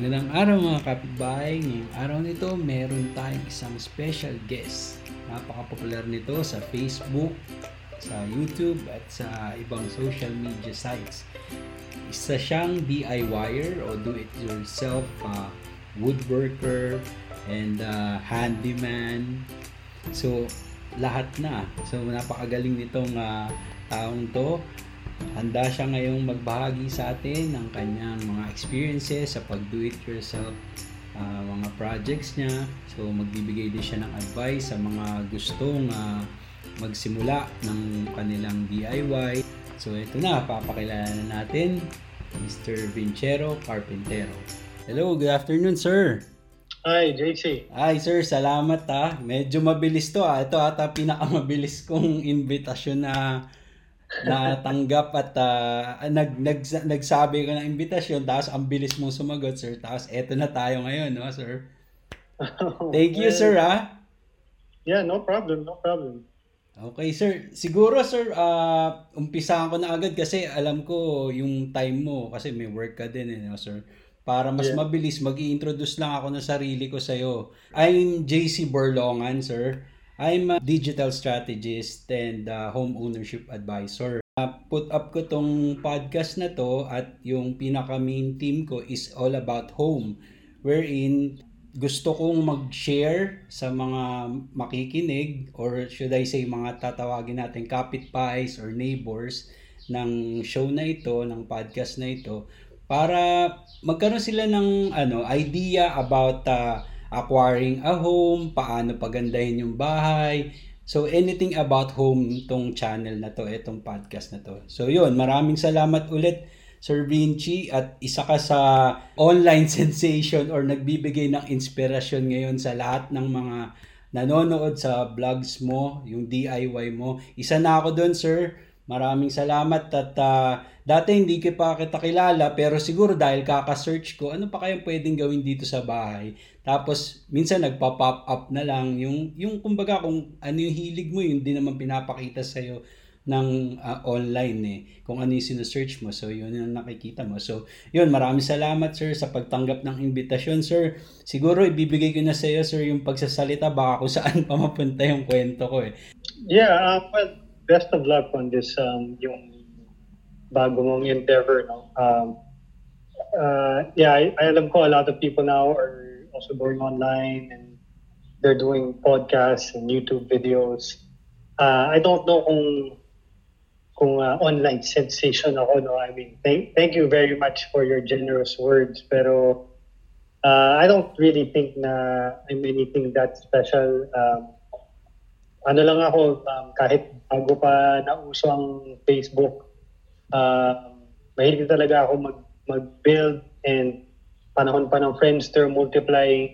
Magandang araw mga kapitbahay. Ngayong araw nito, meron tayong isang special guest. Napaka-popular nito sa Facebook, sa YouTube, at sa ibang social media sites. Isa siyang DIYer o do-it-yourself uh, woodworker and uh, handyman. So, lahat na. So, napakagaling nitong uh, taong to. Handa siya ngayong magbahagi sa atin ng kanyang mga experiences sa pag-do-it-yourself uh, mga projects niya. So magbibigay din siya ng advice sa mga gustong uh, magsimula ng kanilang DIY. So ito na, papakilala na natin Mr. Vincero Carpintero. Hello, good afternoon sir. Hi, JC. Hi sir, salamat ha. Medyo mabilis to ha. Ito ata pinakamabilis kong invitasyon na natanggap at uh, nag, nag, nagsabi ko ng invitasyon tapos ang bilis mong sumagot sir. Tapos eto na tayo ngayon no sir? Thank you sir ah. Yeah no problem no problem. Okay sir. Siguro sir uh, umpisahan ko na agad kasi alam ko yung time mo kasi may work ka din eh no sir? Para mas yeah. mabilis mag introduce lang ako ng sarili ko sa iyo I'm JC Borlongan sir I'm a digital strategist and uh, home ownership advisor. Uh, put up ko tong podcast na to at yung pinaka main team ko is all about home wherein gusto kong mag-share sa mga makikinig or should I say mga tatawagin natin kapitbahays or neighbors ng show na ito, ng podcast na ito para magkaroon sila ng ano idea about uh, acquiring a home, paano pagandahin yung bahay. So anything about home tong channel na to, itong podcast na to. So yun, maraming salamat ulit Sir Vinci at isa ka sa online sensation or nagbibigay ng inspirasyon ngayon sa lahat ng mga nanonood sa vlogs mo, yung DIY mo. Isa na ako doon, sir. Maraming salamat at uh, dati hindi ko pa kita kilala pero siguro dahil kaka-search ko ano pa kayang pwedeng gawin dito sa bahay. Tapos minsan nagpa-pop up na lang yung yung kumbaga kung ano yung hilig mo yun din naman pinapakita sa iyo ng uh, online eh. Kung ano yung sinesearch mo so yun yung nakikita mo. So yun maraming salamat sir sa pagtanggap ng invitasyon sir. Siguro ibibigay ko na sa iyo sir yung pagsasalita. Baka kung saan pa mapunta yung kwento ko eh. Yeah uh, well best of luck on this um, yung bago mong endeavor. No? Um, uh, yeah, I, I alam ko a lot of people now are also going online and they're doing podcasts and YouTube videos. Uh, I don't know kung kung uh, online sensation ako no I mean thank thank you very much for your generous words pero uh, I don't really think na I'm anything that special um, ano lang ako um, kahit bago pa nauso ang Facebook, uh, mahilig talaga ako mag, mag-build and panahon pa ng Friendster, Multiply,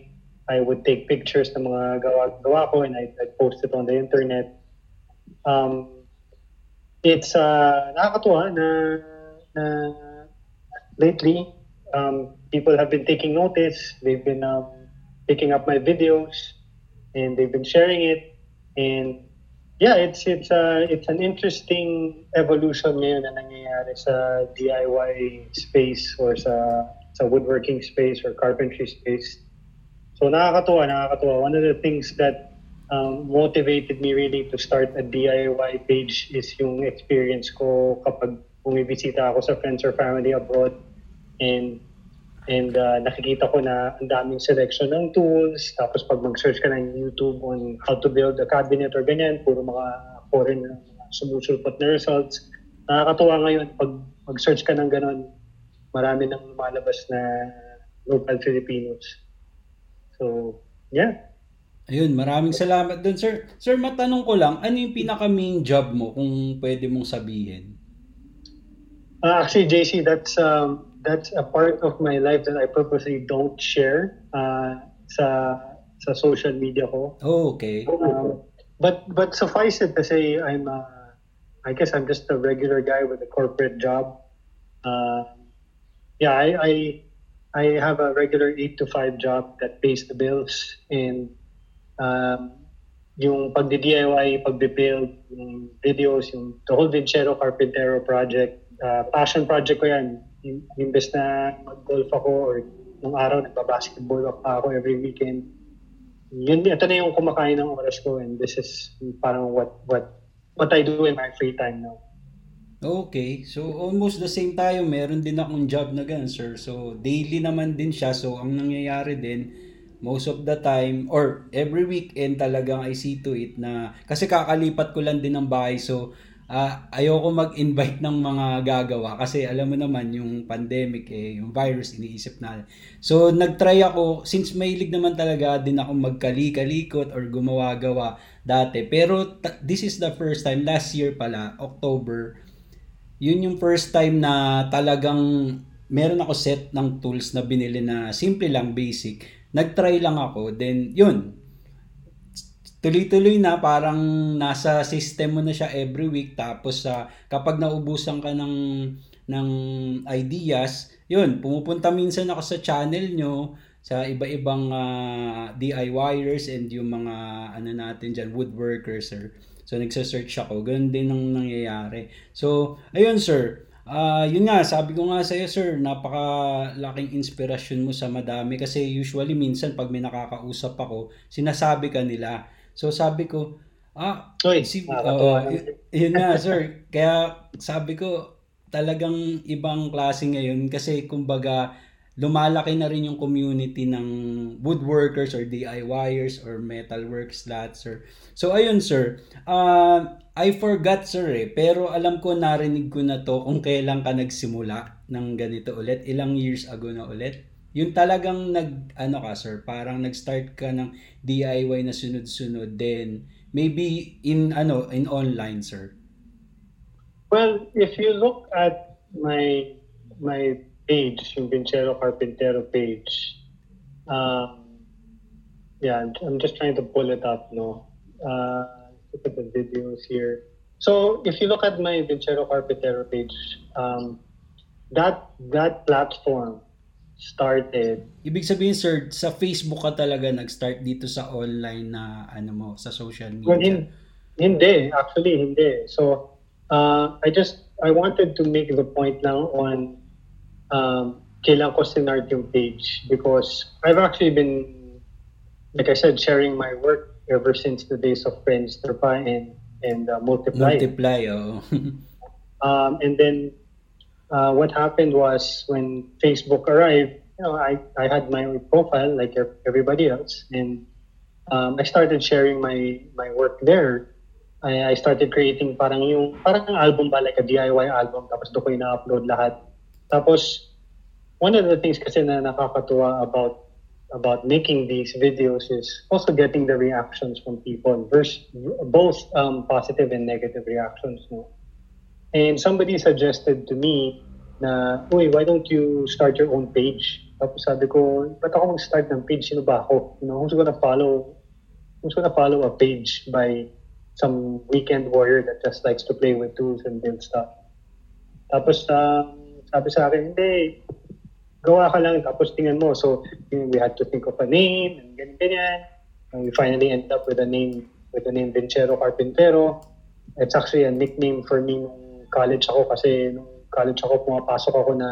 I would take pictures ng mga gawa-gawa ko and I, I'd post it on the internet. Um, it's uh, nakakatuwa na, na lately um, people have been taking notice. They've been um, picking up my videos and they've been sharing it And yeah, it's it's uh, it's an interesting evolution ngayon na nangyayari sa DIY space or sa sa woodworking space or carpentry space. So nakakatuwa, nakakatuwa. One of the things that um, motivated me really to start a DIY page is yung experience ko kapag bumibisita ako sa friends or family abroad and And uh, nakikita ko na ang daming selection ng tools. Tapos pag mag-search ka ng YouTube on how to build a cabinet or ganyan, puro mga foreign na sumusulpot na results. Nakakatuwa ngayon pag mag-search ka ng ganon, marami nang lumalabas na local Filipinos. So, yeah. Ayun, maraming salamat dun, sir. Sir, matanong ko lang, ano yung pinaka-main job mo kung pwede mong sabihin? Uh, actually, JC, that's um, that's a part of my life that I purposely don't share uh, sa sa social media ko. Oh, okay. Um, but but suffice it to say, I'm uh, I guess I'm just a regular guy with a corporate job. Uh, yeah, I, I I have a regular eight to five job that pays the bills and um, yung pagdi-DIY, pagbi-build, yung videos, yung the whole Vincero Carpintero project, uh, passion project ko yan imbes na mag-golf ako or nung araw, nagbabasketball pa ako every weekend. Yun, ito na yung kumakain ng oras ko and this is parang what, what, what I do in my free time now. Okay. So, almost the same tayo. Meron din akong job na ganun, sir. So, daily naman din siya. So, ang nangyayari din, most of the time, or every weekend talagang I see to it na, kasi kakalipat ko lang din ng bahay. So, uh, ayoko mag-invite ng mga gagawa kasi alam mo naman yung pandemic eh, yung virus iniisip na. So nagtry ako since mahilig naman talaga din ako magkali-kalikot or gumawa-gawa dati. Pero t- this is the first time last year pala, October, yun yung first time na talagang meron ako set ng tools na binili na simple lang, basic. Nag-try lang ako, then yun, tuloy-tuloy na parang nasa system mo na siya every week tapos uh, kapag naubusan ka ng ng ideas, yun, pumupunta minsan ako sa channel nyo sa iba-ibang uh, DIYers and yung mga ano natin diyan woodworkers sir. So, nagsa-search ako. Ganun din ang nangyayari. So, ayun sir. Uh, yun nga, sabi ko nga sa iyo sir, napakalaking inspirasyon mo sa madami kasi usually minsan pag may nakakausap ako, sinasabi ka nila. So sabi ko, ah, Oy, si, uh, yun nga sir. Kaya sabi ko, talagang ibang klase ngayon kasi kumbaga lumalaki na rin yung community ng woodworkers or DIYers or metalworks lahat, sir. So, ayun, sir. Uh, I forgot, sir, eh. Pero alam ko, narinig ko na to kung kailan ka nagsimula ng ganito ulit. Ilang years ago na ulit. Yung talagang nag, ano ka, sir, parang nag-start ka ng DIY na sunod-sunod. Then, maybe in, ano, in online, sir. Well, if you look at my my page, yung Vincero Carpintero page, um, yeah, I'm just trying to pull it up, no? Uh, look at the videos here. So if you look at my Vincero Carpintero page, um, that that platform started. Ibig sabihin, sir, sa Facebook ka talaga nag-start dito sa online na ano mo, sa social media? Well, hin- hindi, actually hindi. So, uh, I just, I wanted to make the point now on um, kailan ko sinart yung page because I've actually been, like I said, sharing my work ever since the days of Friendster pa and, and uh, Multiply. Multiply, oh. um, and then uh, what happened was when Facebook arrived, you know, I, I had my profile like everybody else, and um, I started sharing my my work there. I, I started creating parang yung parang album ba like a DIY album tapos doon ko ina-upload lahat Tapos, one of the things kasi na nakakatuwa about about making these videos is also getting the reactions from people, versus, both um, positive and negative reactions. No? And somebody suggested to me na, uy, why don't you start your own page? Tapos sabi ko, ba't ako mag-start ng page? Sino ba ako? You know, who's gonna follow, who's gonna follow a page by some weekend warrior that just likes to play with tools and build stuff? Tapos, um, sabi sa akin, hindi, gawa ka lang tapos tingnan mo. So, we had to think of a name and ganyan, ganyan. And we finally ended up with a name with the name Vincero Carpintero. It's actually a nickname for me nung college ako kasi nung college ako pumapasok ako na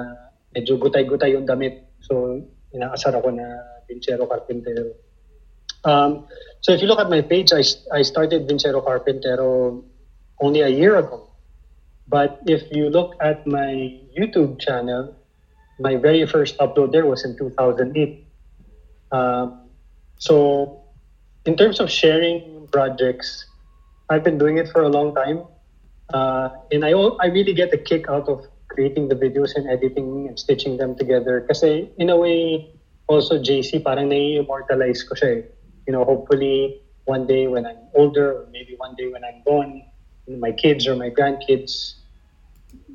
medyo gutay-gutay yung damit. So, inaasar ako na Vincero Carpintero. Um, so if you look at my page, I, I started Vincero Carpintero only a year ago. But if you look at my YouTube channel, my very first upload there was in 2008. Um, so, in terms of sharing projects, I've been doing it for a long time. Uh, and I, I really get a kick out of creating the videos and editing and stitching them together. Kasi in a way, also JC, parang nai-immortalize ko siya eh. You know, hopefully one day when I'm older or maybe one day when I'm gone, my kids or my grandkids,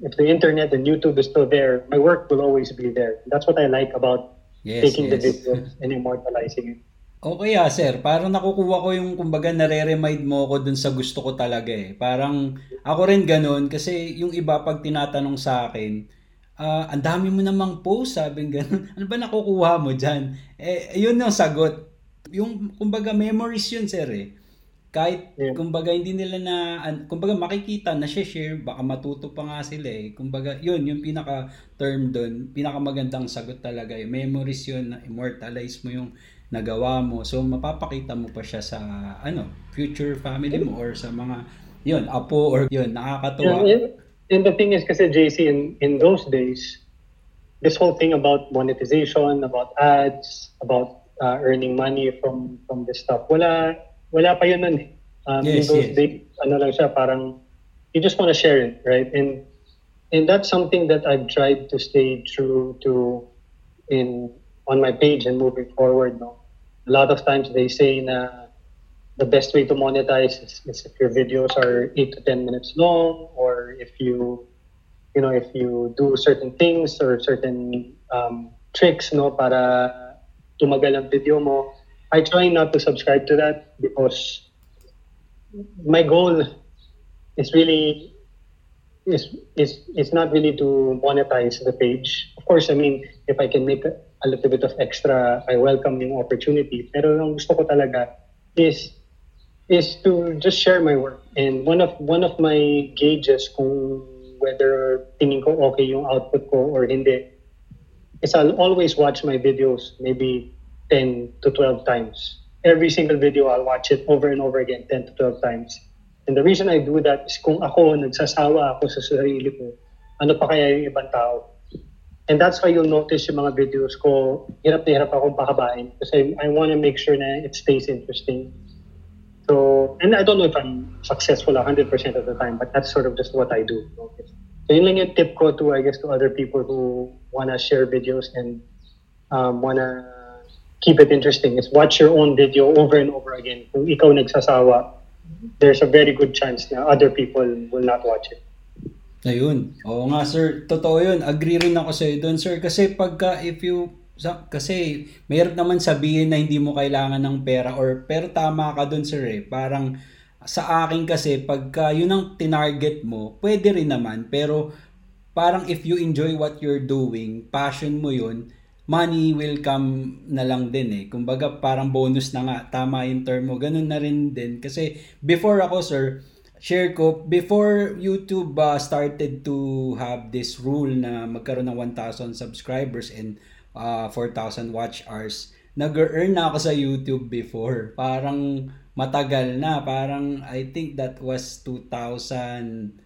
if the internet and YouTube is still there, my work will always be there. That's what I like about yes, taking yes. the videos and immortalizing it. Okay ah, sir. Parang nakukuha ko yung kumbaga nare-remind mo ako dun sa gusto ko talaga eh. Parang ako rin ganun kasi yung iba pag tinatanong sa akin, uh, ang dami mo namang post, sabi ganun. Ano ba nakukuha mo dyan? Eh, yun yung sagot. Yung kumbaga memories yun sir eh kahit yeah. kumbaga hindi nila na kumbaga makikita na share baka matuto pa nga sila eh kumbaga yun yung pinaka term doon pinaka magandang sagot talaga eh memories yun na immortalize mo yung nagawa mo so mapapakita mo pa siya sa ano future family mo or sa mga yun apo or yun nakakatuwa yeah, and the thing is kasi JC in in those days this whole thing about monetization about ads about uh, earning money from from this stuff wala wala pa yun nun eh. Um, yes, in those yes. days, ano lang siya, parang you just want to share it, right? And and that's something that I've tried to stay true to in on my page and moving forward. No, a lot of times they say na the best way to monetize is, is if your videos are eight to ten minutes long, or if you you know if you do certain things or certain um, tricks, no, para tumagal ang video mo. I try not to subscribe to that because my goal is really is is is not really to monetize the page. Of course, I mean, if I can make a, a little bit of extra, I welcome yung opportunity. Pero ang gusto ko talaga is is to just share my work. And one of one of my gauges kung whether tingin ko okay yung output ko or hindi is I'll always watch my videos maybe 10 to 12 times. Every single video, I'll watch it over and over again, 10 to 12 times. And the reason I do that is kung ako, nagsasawa ako sa sarili ko, ano pa kaya yung ibang tao? And that's why you'll notice yung mga videos ko, hirap na hirap akong pakabain kasi I, want to make sure na it stays interesting. So, and I don't know if I'm successful 100% of the time, but that's sort of just what I do. So yun lang yung tip ko to, I guess, to other people who want to share videos and um, want to keep it interesting is watch your own video over and over again. Kung ikaw nagsasawa, there's a very good chance na other people will not watch it. Ayun. Oo nga sir, totoo yun. Agree rin ako sa iyo doon sir kasi pagka if you kasi mayroon naman sabihin na hindi mo kailangan ng pera or pero tama ka doon sir eh. Parang sa akin kasi pagka yun ang tinarget mo, pwede rin naman pero parang if you enjoy what you're doing, passion mo yun, money will come na lang din eh. Kumbaga parang bonus na nga, tama yung term mo. Ganun na rin din. Kasi before ako sir, share ko, before YouTube uh, started to have this rule na magkaroon ng 1,000 subscribers and uh, 4,000 watch hours, nag-earn na ako sa YouTube before. Parang matagal na. Parang I think that was 2012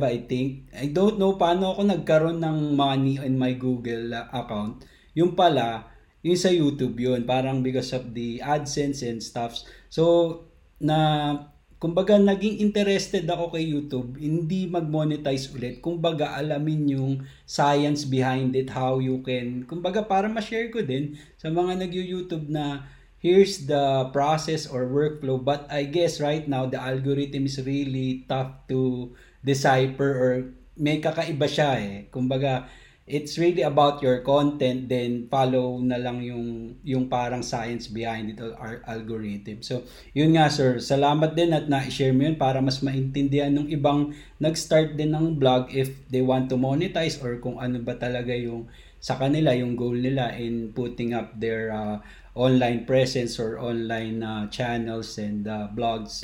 I think. I don't know paano ako nagkaroon ng money in my Google uh, account yung pala, yung sa YouTube yun, parang because of the AdSense and stuff. So, na, kumbaga, naging interested ako kay YouTube, hindi mag-monetize ulit. Kumbaga, alamin yung science behind it, how you can, kumbaga, para ma-share ko din sa mga nag-YouTube na, here's the process or workflow but I guess right now the algorithm is really tough to decipher or may kakaiba siya eh. Kumbaga, it's really about your content then follow na lang yung yung parang science behind it or algorithm. So, yun nga sir, salamat din at na-share mo yun para mas maintindihan ng ibang nag-start din ng blog if they want to monetize or kung ano ba talaga yung sa kanila yung goal nila in putting up their uh, online presence or online uh, channels and uh, blogs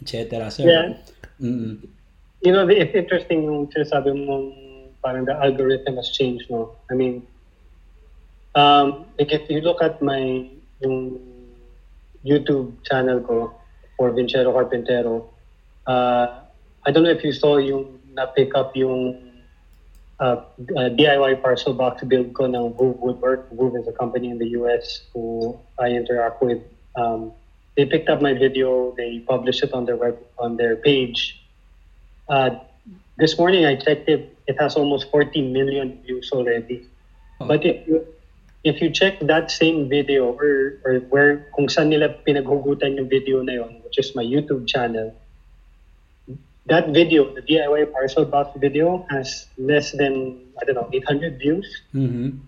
etc. Sir. Yeah. Mm-hmm. You know, it's interesting yung sinasabi mong parang the algorithm has changed, no? I mean, um, like if you look at my yung YouTube channel ko for Vincero Carpintero, uh, I don't know if you saw yung na-pick up yung uh, uh, DIY parcel box build ko ng Voove Woodwork. Voove is a company in the US who I interact with. Um, they picked up my video. They published it on their web on their page. Uh, this morning I checked it it has almost 40 million views already. Oh. But if you if you check that same video or, or where kung saan nila pinaghugutan yung video na yon, which is my YouTube channel, that video, the DIY parcel box video, has less than I don't know 800 views. Mm-hmm.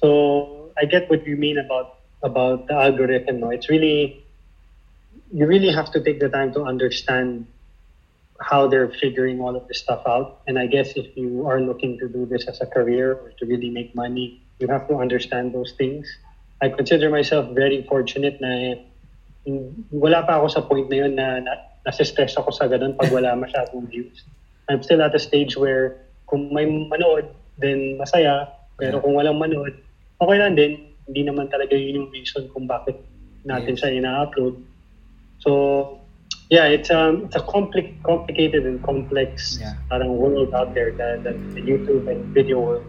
So I get what you mean about about the algorithm. No, it's really you really have to take the time to understand how they're figuring all of this stuff out. And I guess if you are looking to do this as a career or to really make money, you have to understand those things. I consider myself very fortunate na wala pa ako sa point na yun na, na nasistress ako sa ganun pag wala masyadong views. I'm still at a stage where kung may manood, then masaya. Pero kung walang manood, okay lang din. Hindi naman talaga yun yung reason kung bakit natin yes. siya ina-upload. So, yeah, it's um it's a compli- complicated and complex yeah. parang world out there, the, the, the YouTube and video world.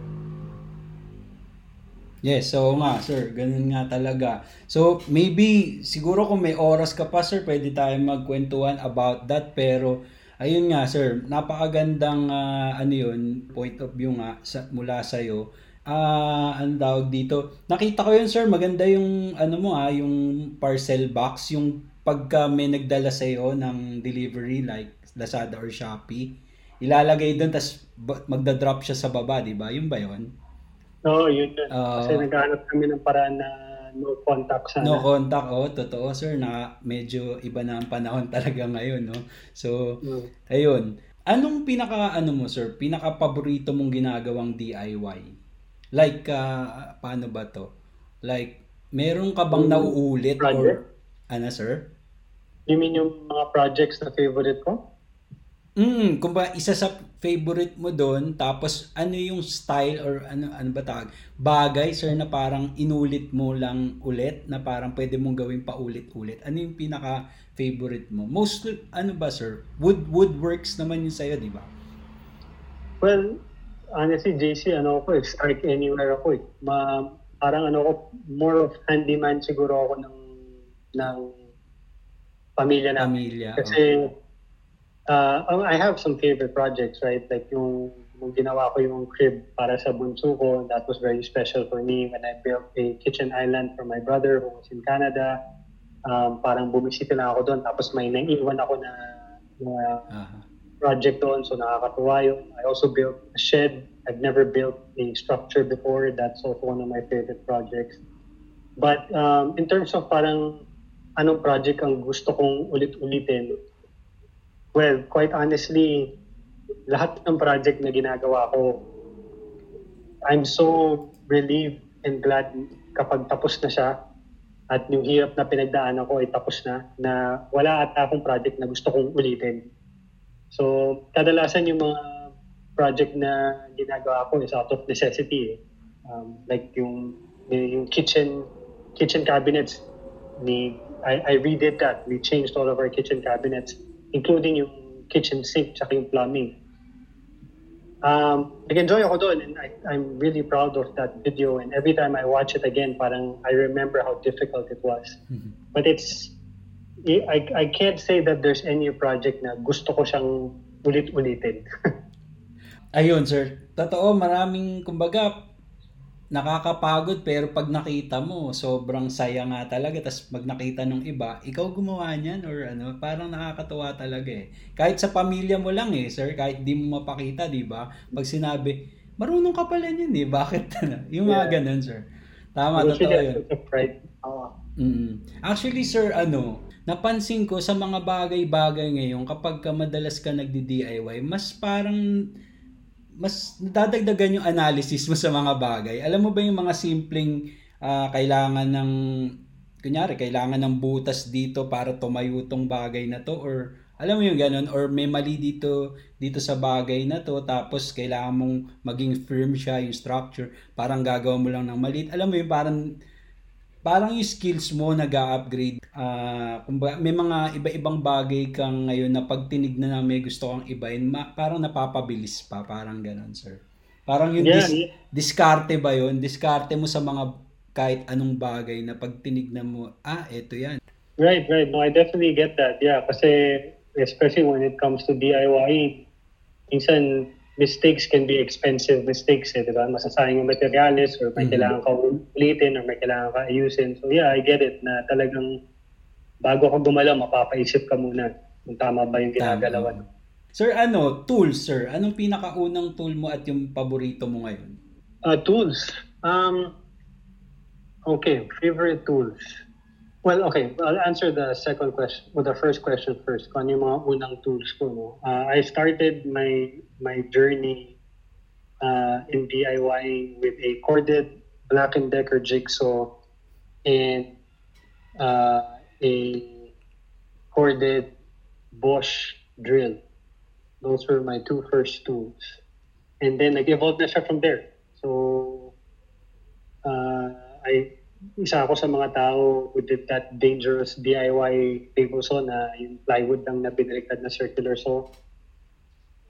Yes, so nga sir, ganun nga talaga. So maybe siguro kung may oras ka pa sir, pwede tayong magkwentuhan about that pero ayun nga sir, napakagandang uh, ano yun, point of view nga sa, mula sa iyo. Ah, uh, ang tawag dito. Nakita ko yun sir, maganda yung ano mo ah, yung parcel box, yung pagka may nagdala sa iyo ng delivery like Lazada or Shopee, ilalagay doon tas magda-drop siya sa baba, di ba? Yun ba 'yon? Oo, oh, yun yun. Uh, Kasi naghahanap kami ng paraan na no contact sana. No contact, oh, totoo sir, na medyo iba na ang panahon talaga ngayon, no? So, mm. ayun. Anong pinaka, ano mo sir, pinaka paborito mong ginagawang DIY? Like, uh, paano ba to? Like, meron ka bang mm, nauulit project? or, ano sir? You mean yung mga projects na favorite ko? Mm, kumba isa sa favorite mo doon, tapos ano yung style or ano ano ba tawag? Bagay sir na parang inulit mo lang ulit na parang pwede mong gawing paulit-ulit. Ano yung pinaka favorite mo? Most ano ba sir? Wood woodworks naman yung sa'yo, di ba? Well, honestly, JC, ano ako eh, strike anywhere ako eh. Ma, parang ano ako, more of handyman siguro ako ng ng pamilya namin. Pamilya. Kasi oh uh, I have some favorite projects, right? Like yung, yung ginawa ko yung crib para sa bunso ko, that was very special for me when I built a kitchen island for my brother who was in Canada. Um, parang bumisita lang ako doon, tapos may naiiwan ako na, na uh-huh. project doon, so nakakatuwa yun. I also built a shed. I've never built a structure before. That's also one of my favorite projects. But um, in terms of parang anong project ang gusto kong ulit-ulitin, Well, quite honestly, lahat ng project na ginagawa ko, I'm so relieved and glad kapag tapos na siya at yung hirap na pinagdaanan ko ay tapos na, na wala ata akong project na gusto kong ulitin. So, kadalasan yung mga project na ginagawa ko is out of necessity. Eh. Um, like yung, yung kitchen kitchen cabinets, ni, I, I redid that. We changed all of our kitchen cabinets including yung kitchen sink tsaka yung plumbing. Um, nag-enjoy ako doon and I, I'm really proud of that video and every time I watch it again, parang I remember how difficult it was. Mm-hmm. But it's, I, I can't say that there's any project na gusto ko siyang ulit-ulitin. Ayun, sir. Totoo, maraming, kumbaga, nakakapagod pero pag nakita mo sobrang saya nga talaga. Tapos pag nakita nung iba ikaw gumawa niyan or ano parang nakakatuwa talaga eh. Kahit sa pamilya mo lang eh sir kahit di mo mapakita di ba? Pag sinabi marunong ka pala niyan eh bakit yung mga yeah. ganun sir. Tama well, totoo yun. mm-hmm. actually sir ano napansin ko sa mga bagay-bagay ngayon kapag ka madalas ka nagdi-DIY mas parang mas dadagdagan yung analysis mo sa mga bagay. Alam mo ba yung mga simpleng uh, kailangan ng kunyari kailangan ng butas dito para tumayo tong bagay na to or alam mo yung ganun or may mali dito dito sa bagay na to tapos kailangan mong maging firm siya yung structure parang gagawa mo lang ng maliit alam mo yung parang parang yung skills mo nag-upgrade. Uh, kumbaga, may mga iba-ibang bagay kang ngayon na pag tinignan na may gusto kang ibahin, ma- parang napapabilis pa, parang ganun, sir. Parang yung yeah, dis- yeah. diskarte ba yun? Diskarte mo sa mga kahit anong bagay na pag tinignan mo, ah, eto yan. Right, right. No, I definitely get that. Yeah, kasi especially when it comes to DIY, minsan mistakes can be expensive mistakes eh, di ba? Masasayang yung materials or may mm-hmm. kailangan ka ulitin or may kailangan ka ayusin. So yeah, I get it na talagang bago ka gumalaw, mapapaisip ka muna kung tama ba yung ginagalawan. Sir, ano, tools, sir? Anong pinakaunang tool mo at yung paborito mo ngayon? Uh, tools? Um, okay, favorite tools. Well, okay. I'll answer the second question, or the first question first. Kung yung mga unang tools ko, no? Uh, I started my my journey uh, in DIY with a corded Black & Decker jigsaw and uh, a corded Bosch drill. Those were my two first tools. And then nag-evolve na siya from there. So, uh, I, isa ako sa mga tao who did that dangerous DIY table saw na yung plywood lang na binaliktad na circular saw.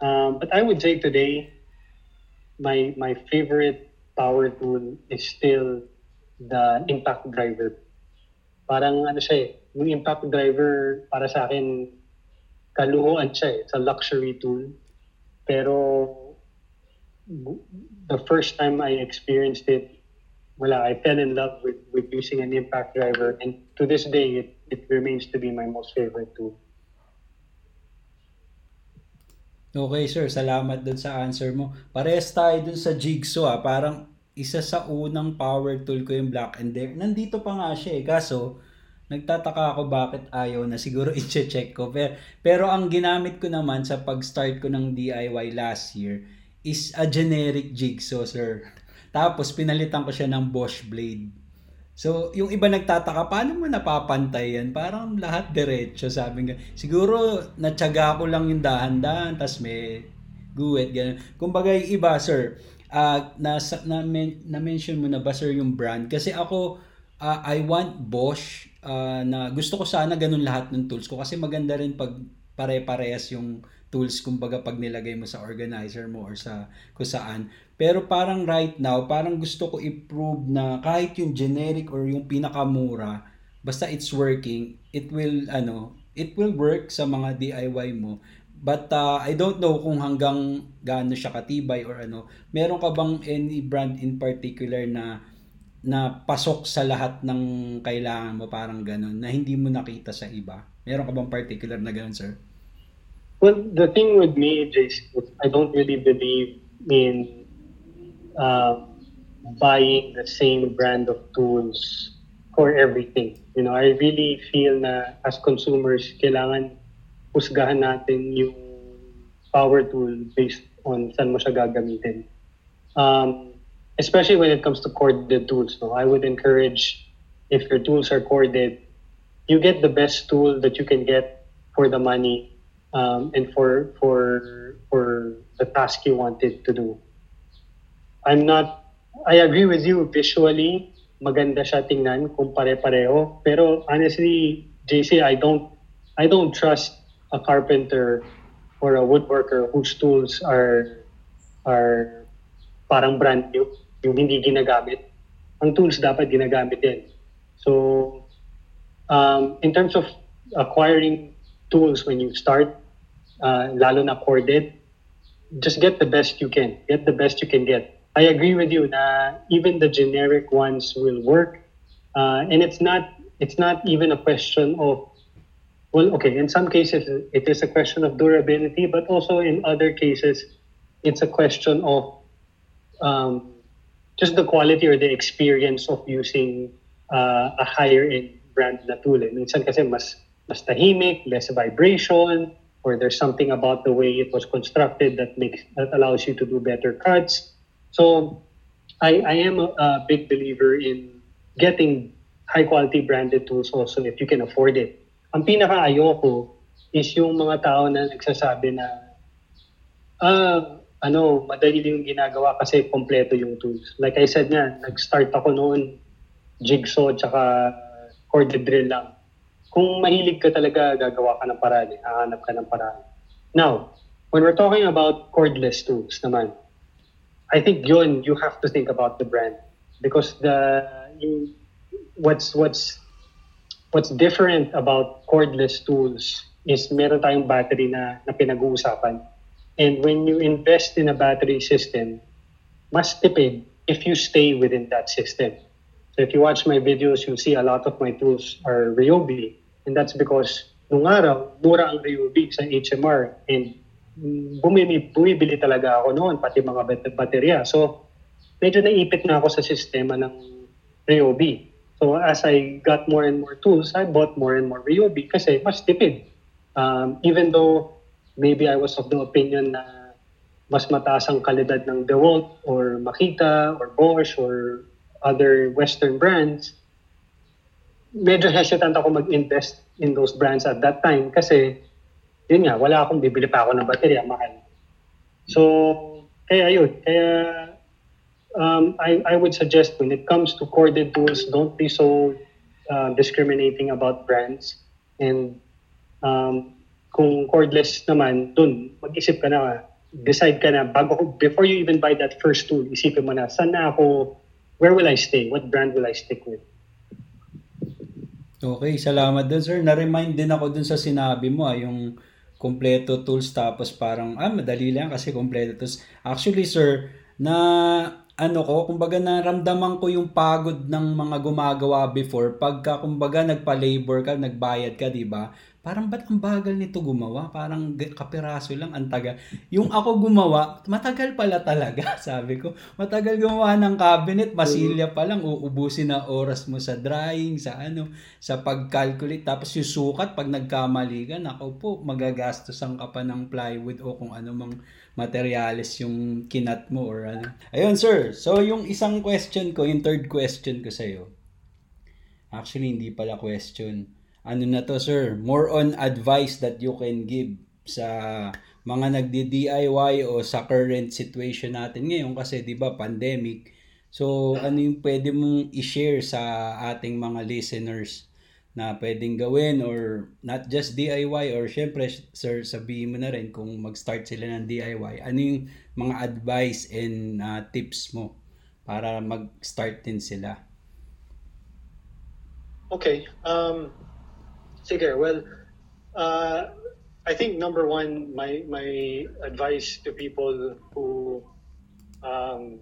Um, but I would say today, my my favorite power tool is still the impact driver. Parang ano siya eh, yung impact driver para sa akin kaluhuan siya eh. It's a luxury tool. Pero the first time I experienced it, wala, I fell in love with, with using an impact driver. And to this day, it, it remains to be my most favorite tool. Okay sir, salamat dun sa answer mo. Parehas tayo dun sa jigsaw ah. Parang isa sa unang power tool ko yung Black and Decker. Nandito pa nga siya eh. Kaso, nagtataka ako bakit ayaw na siguro i-check ko. Pero, pero ang ginamit ko naman sa pag-start ko ng DIY last year is a generic jigsaw, sir. Tapos pinalitan ko siya ng Bosch blade. So, yung iba nagtataka, paano mo napapantay yan? Parang lahat diretso, sabi nga. Siguro, natsaga ko lang yung dahan-dahan, tas may guwet, gano'n. Kumbaga, yung iba, sir, uh, nasa, na, na, mention mo na ba, sir, yung brand? Kasi ako, uh, I want Bosch, uh, na gusto ko sana ganun lahat ng tools ko. Kasi maganda rin pag pare-parehas yung tools kumbaga pag nilagay mo sa organizer mo or sa kung saan. Pero parang right now, parang gusto ko i-prove na kahit yung generic or yung pinakamura, basta it's working, it will ano, it will work sa mga DIY mo. But uh, I don't know kung hanggang gaano siya katibay or ano. Meron ka bang any brand in particular na na pasok sa lahat ng kailangan mo parang ganun na hindi mo nakita sa iba? Meron ka bang particular na ganun, sir? Well, the thing with me, JC, I don't really believe in uh, buying the same brand of tools for everything. You know, I really feel na as consumers, kailangan husgahan natin yung power tool based on saan mo siya gagamitin. Um, especially when it comes to corded tools. No? I would encourage, if your tools are corded, you get the best tool that you can get for the money um, and for for for the task you wanted to do. I'm not. I agree with you. Visually, maganda siya tingnan kung pare-pareho. Pero honestly, JC, I don't. I don't trust a carpenter or a woodworker whose tools are are parang brand new, yung hindi ginagamit. Ang tools dapat ginagamit din. So, um, in terms of acquiring tools when you start, uh, lalo na corded, just get the best you can. Get the best you can get. I agree with you na even the generic ones will work. Uh, and it's not it's not even a question of well okay in some cases it is a question of durability but also in other cases it's a question of um, just the quality or the experience of using uh, a higher end brand na tool. Eh. Minsan kasi mas mas tahimik, less vibration, or there's something about the way it was constructed that makes that allows you to do better cuts. So I, I am a, a big believer in getting high quality branded tools also if you can afford it. Ang pinaka ayoko is yung mga tao na nagsasabi na ah, ano, madali yung ginagawa kasi kompleto yung tools. Like I said nga, nag-start ako noon jigsaw tsaka corded drill lang kung mahilig ka talaga, gagawa ka ng paraan, eh. hahanap ka ng paraan. Now, when we're talking about cordless tools naman, I think yun, you have to think about the brand. Because the you, what's what's what's different about cordless tools is meron tayong battery na, na pinag-uusapan. And when you invest in a battery system, mas tipid if you stay within that system. So if you watch my videos, you'll see a lot of my tools are Ryobi. And that's because nung araw, mura ang Ryobi sa HMR. And bumili, bumibili talaga ako noon, pati mga baterya. So, medyo naipit na ako sa sistema ng Ryobi. So, as I got more and more tools, I bought more and more Ryobi kasi mas tipid. Um, even though maybe I was of the opinion na mas mataas ang kalidad ng DeWalt or Makita or Bosch or other Western brands, medyo hesitant ako mag-invest in those brands at that time kasi yun nga, wala akong bibili pa ako ng baterya, mahal. So, kaya yun, kaya um, I, I would suggest when it comes to corded tools, don't be so uh, discriminating about brands. And um, kung cordless naman, dun, mag-isip ka na, decide ka na, bago, before you even buy that first tool, isipin mo na, saan na ako, where will I stay? What brand will I stick with? Okay, salamat dun sir. Na-remind din ako dun sa sinabi mo, ah, yung kompleto tools tapos parang ah madali lang kasi kompleto tools. Actually sir, na ano ko, kumbaga naramdaman ko yung pagod ng mga gumagawa before pagka kumbaga nagpa-labor ka, nagbayad ka, 'di ba? Parang ba't ang bagal nito gumawa? Parang kapiraso lang ang taga. Yung ako gumawa, matagal pala talaga, sabi ko. Matagal gumawa ng cabinet, masilya pa lang, uubusin na oras mo sa drawing, sa ano, sa pag-calculate. Tapos yung sukat, pag nagkamali ka, nako po, magagastosan ka pa ng plywood o kung ano mang materials yung kinat mo or ano. Ayun, sir. So, yung isang question ko, yung third question ko sa'yo. Actually, hindi pala question ano na to sir, more on advice that you can give sa mga nagdi-DIY o sa current situation natin ngayon kasi 'di ba pandemic. So ano yung pwede mong i-share sa ating mga listeners na pwedeng gawin or not just DIY or syempre sir sabihin mo na rin kung mag-start sila ng DIY ano yung mga advice and uh, tips mo para mag-start din sila? Okay um Sige, well, uh, I think number one, my my advice to people who, um,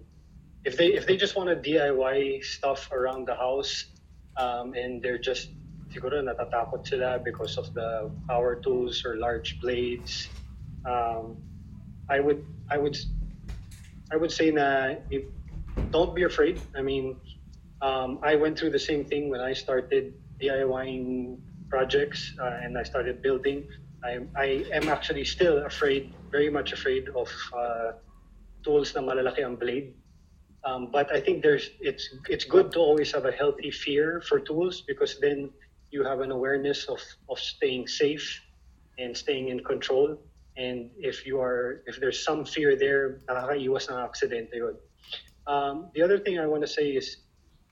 if they if they just want to DIY stuff around the house, um, and they're just siguro natatakot sila because of the power tools or large blades, um, I would I would I would say na don't be afraid. I mean, um, I went through the same thing when I started DIYing projects uh, and I started building. I, I am actually still afraid, very much afraid of uh, tools na malalaki ang blade. Um, but I think there's it's it's good to always have a healthy fear for tools because then you have an awareness of, of staying safe and staying in control. And if you are if there's some fear there, nakakaiwas ng aksidente yun. Um, the other thing I want to say is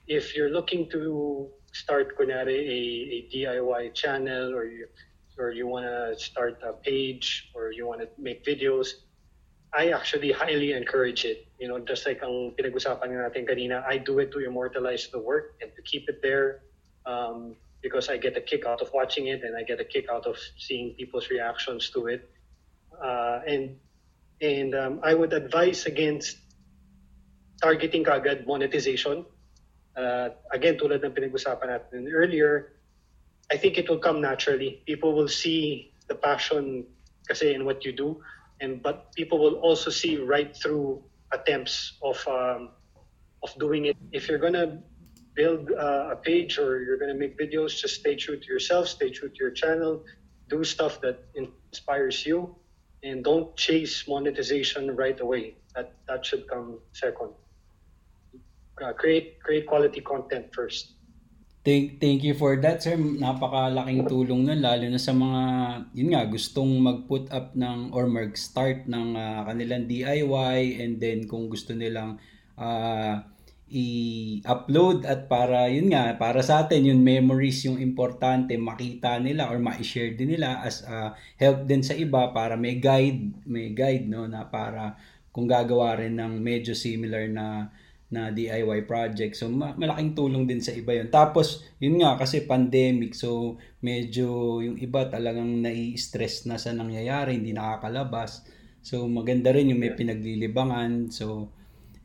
if you're looking to start kunyari a, a DIY channel or you or you want to start a page or you want to make videos, I actually highly encourage it. You know, just like ang pinag-usapan natin kanina, I do it to immortalize the work and to keep it there um, because I get a kick out of watching it and I get a kick out of seeing people's reactions to it. Uh, and and um, I would advise against targeting kagad monetization uh, again, tulad ng pinag-usapan natin earlier, I think it will come naturally. People will see the passion kasi in what you do, and but people will also see right through attempts of um, of doing it. If you're gonna build uh, a page or you're gonna make videos, just stay true to yourself, stay true to your channel, do stuff that inspires you, and don't chase monetization right away. That that should come second uh, create create quality content first. Thank, thank you for that, sir. Napakalaking tulong nun, lalo na sa mga, yun nga, gustong mag-put up ng, or mag-start ng uh, kanilang DIY, and then kung gusto nilang uh, i-upload at para, yun nga, para sa atin, yung memories yung importante, makita nila or ma-share din nila as uh, help din sa iba para may guide, may guide, no, na para kung gagawa rin ng medyo similar na na DIY project. So ma- malaking tulong din sa iba 'yon. Tapos yun nga kasi pandemic so medyo yung iba talagang nai-stress na sa nangyayari, hindi nakakalabas. So maganda rin yung may pinaglilibangan. So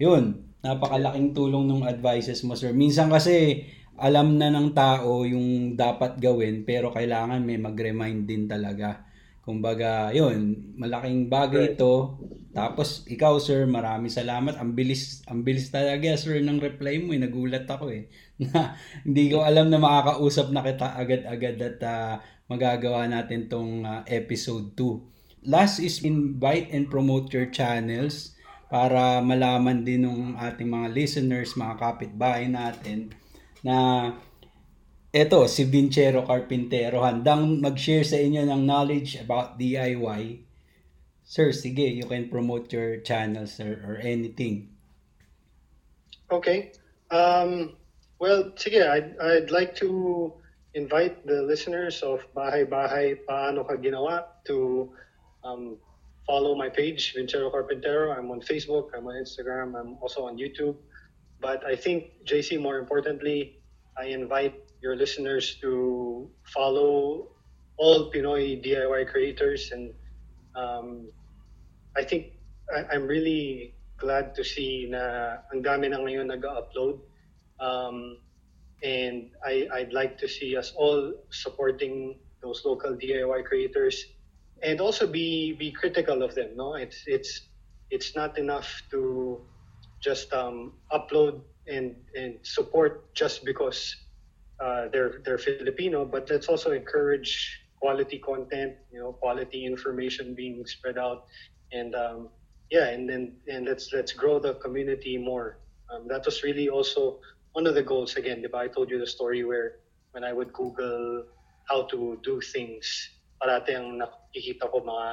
yun, napakalaking tulong ng advices mo sir. Minsan kasi alam na ng tao yung dapat gawin pero kailangan may mag-remind din talaga. Kumbaga, yun, malaking bagay ito tapos ikaw sir, marami salamat. Ang bilis, ang bilis talaga sir ng reply mo. Eh. Nagulat ako eh. Na hindi ko alam na makakausap na kita agad-agad at uh, magagawa natin tong uh, episode 2. Last is invite and promote your channels para malaman din ng ating mga listeners, mga kapitbahay natin na eto, si Vincero Carpintero, handang mag-share sa inyo ng knowledge about DIY. Sir, sige, you can promote your channel, sir, or anything. Okay. Um, well, sige, I'd, I'd like to invite the listeners of Bahay Bahay Paano Ka Ginawa to um, follow my page, Vincero Carpintero. I'm on Facebook, I'm on Instagram, I'm also on YouTube. But I think, JC, more importantly, I invite your listeners to follow all Pinoy DIY creators. And um, I think I, I'm really glad to see na ang dami na ngayon nag-upload. Um, and I, I'd like to see us all supporting those local DIY creators and also be be critical of them. No, it's it's it's not enough to just um, upload and and support just because uh, they're they're Filipino, but let's also encourage quality content, you know, quality information being spread out, and um, yeah, and then and let's let's grow the community more. Um, that was really also one of the goals. Again, diba, I told you the story where when I would Google how to do things, parati ang nakikita ko mga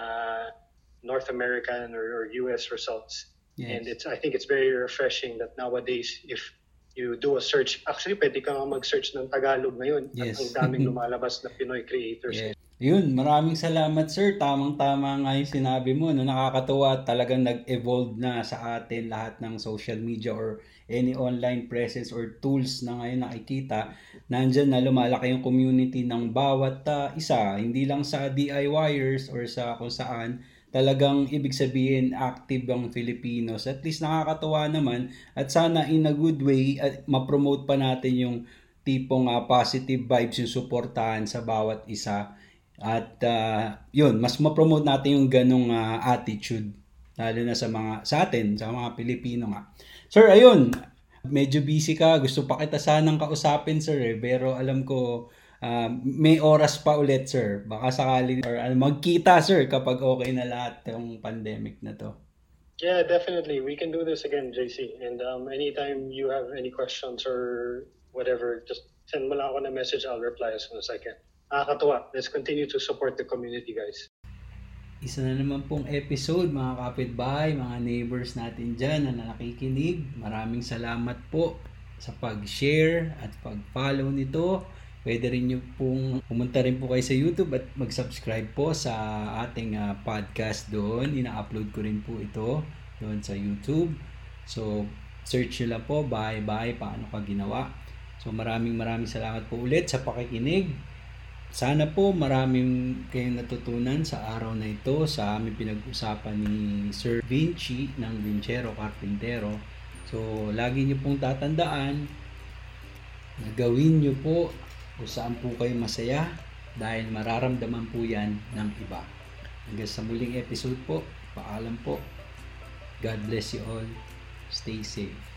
North American or, or US results. Yes. And it's I think it's very refreshing that nowadays if you do a search, actually pwede ka mag-search ng Tagalog ngayon Yes. at ang daming lumalabas na Pinoy creators. Yeah. Yun, maraming salamat sir. Tamang-tama nga yung sinabi mo. No? Nakakatuwa at talagang nag-evolve na sa atin lahat ng social media or any online presence or tools na ngayon nakikita. Nandyan na lumalaki yung community ng bawat ah, isa. Hindi lang sa DIYers or sa kung saan talagang ibig sabihin active ang Filipinos. At least nakakatuwa naman at sana in a good way at ma-promote pa natin yung tipong ah, positive vibes yung suportahan sa bawat isa. At ah, yun, mas ma-promote natin yung ganong ah, attitude lalo na sa mga sa atin, sa mga Pilipino nga. Sir, ayun, medyo busy ka. Gusto pa kita sanang kausapin, sir, eh. Pero alam ko ah, may oras pa ulit, sir. Baka sakali or ano, magkita, sir, kapag okay na lahat ng pandemic na to. Yeah, definitely. We can do this again, JC. And um, anytime you have any questions or whatever, just send mo lang ako na message. I'll reply as soon as I can. Nakakatuwa. Let's continue to support the community, guys. Isa na naman pong episode mga kapitbahay, mga neighbors natin dyan na nakikinig. Maraming salamat po sa pag-share at pag-follow nito. Pwede rin nyo pong pumunta rin po kayo sa YouTube at mag-subscribe po sa ating ah, podcast doon. Ina-upload ko rin po ito doon sa YouTube. So, search nyo lang po, bye-bye, paano ka ginawa. So, maraming maraming salamat po ulit sa pakikinig. Sana po maraming kayong natutunan sa araw na ito sa aming pinag-usapan ni Sir Vinci ng Vincero Carpintero. So, lagi niyo pong tatandaan na gawin niyo po kung saan po kayo masaya dahil mararamdaman po yan ng iba. Hanggang sa muling episode po, paalam po. God bless you all. Stay safe.